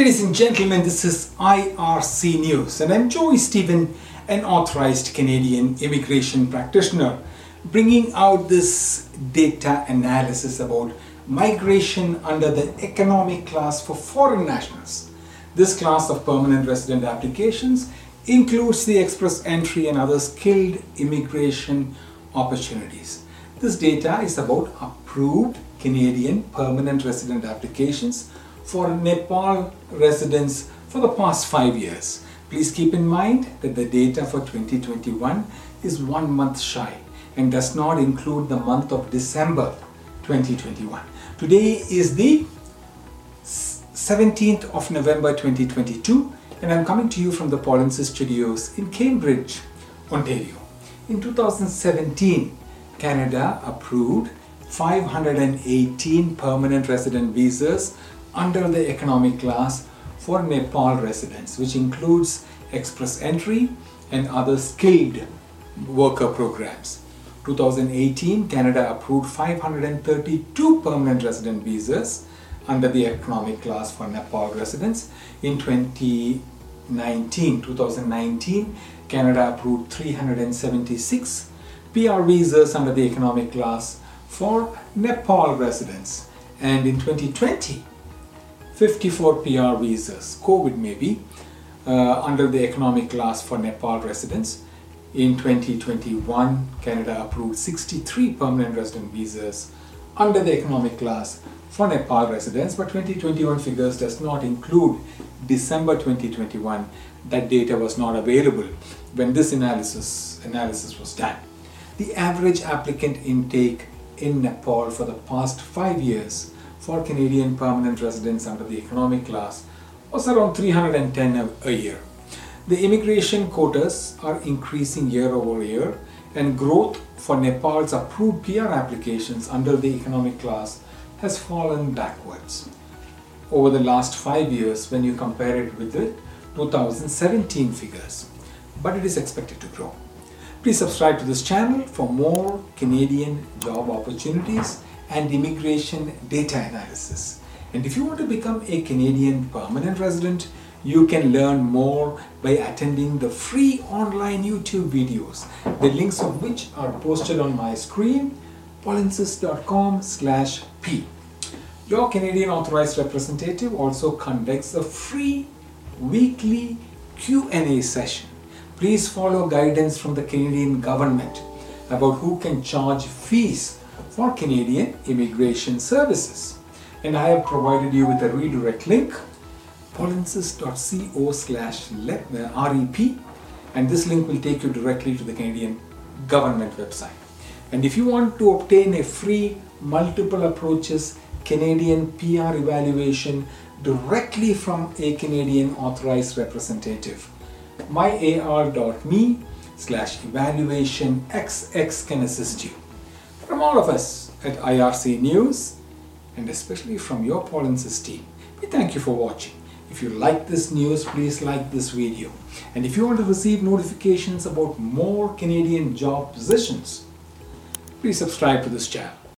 ladies and gentlemen, this is IRC News and I'm Joey Stephen, an authorized Canadian immigration practitioner, bringing out this data analysis about migration under the economic class for foreign nationals. This class of permanent resident applications includes the express entry and other skilled immigration opportunities. This data is about approved Canadian permanent resident applications for Nepal residents for the past five years. Please keep in mind that the data for 2021 is one month shy and does not include the month of December 2021. Today is the 17th of November 2022 and I'm coming to you from the Polinsys Studios in Cambridge, Ontario. In 2017, Canada approved 518 permanent resident visas under the economic class for Nepal residents, which includes express entry and other skilled worker programs. 2018, Canada approved 532 permanent resident visas under the economic class for Nepal residents. In 2019, 2019, Canada approved 376 PR visas under the economic class for Nepal residents. And in 2020, 54 PR visas, COVID maybe, uh, under the economic class for Nepal residents. In 2021, Canada approved 63 permanent resident visas under the economic class for Nepal residents, but 2021 figures does not include December 2021. That data was not available when this analysis, analysis was done. The average applicant intake in Nepal for the past five years for Canadian permanent residents under the economic class was around 310 a, year. The immigration quotas are increasing year over year and growth for Nepal's approved PR applications under the economic class has fallen backwards over the last five years when you compare it with the 2017 figures, but it is expected to grow. Please subscribe to this channel for more Canadian job opportunities and immigration data analysis. And if you want to become a Canadian permanent resident, you can learn more by attending the free online YouTube videos, the links of which are posted on my screen, polinsys.com slash p. Your Canadian authorized representative also conducts a free weekly Q&A session please follow guidance from the Canadian government about who can charge fees for Canadian immigration services. And I have provided you with a redirect link polinsys.co slash rep and this link will take you directly to the Canadian government website. And if you want to obtain a free multiple approaches Canadian PR evaluation directly from a Canadian authorized representative, myar.me slash evaluation xx can assist you. From all of us at IRC News and especially from your Polinsys team, we thank you for watching. If you like this news, please like this video. And if you want to receive notifications about more Canadian job positions, please subscribe to this channel.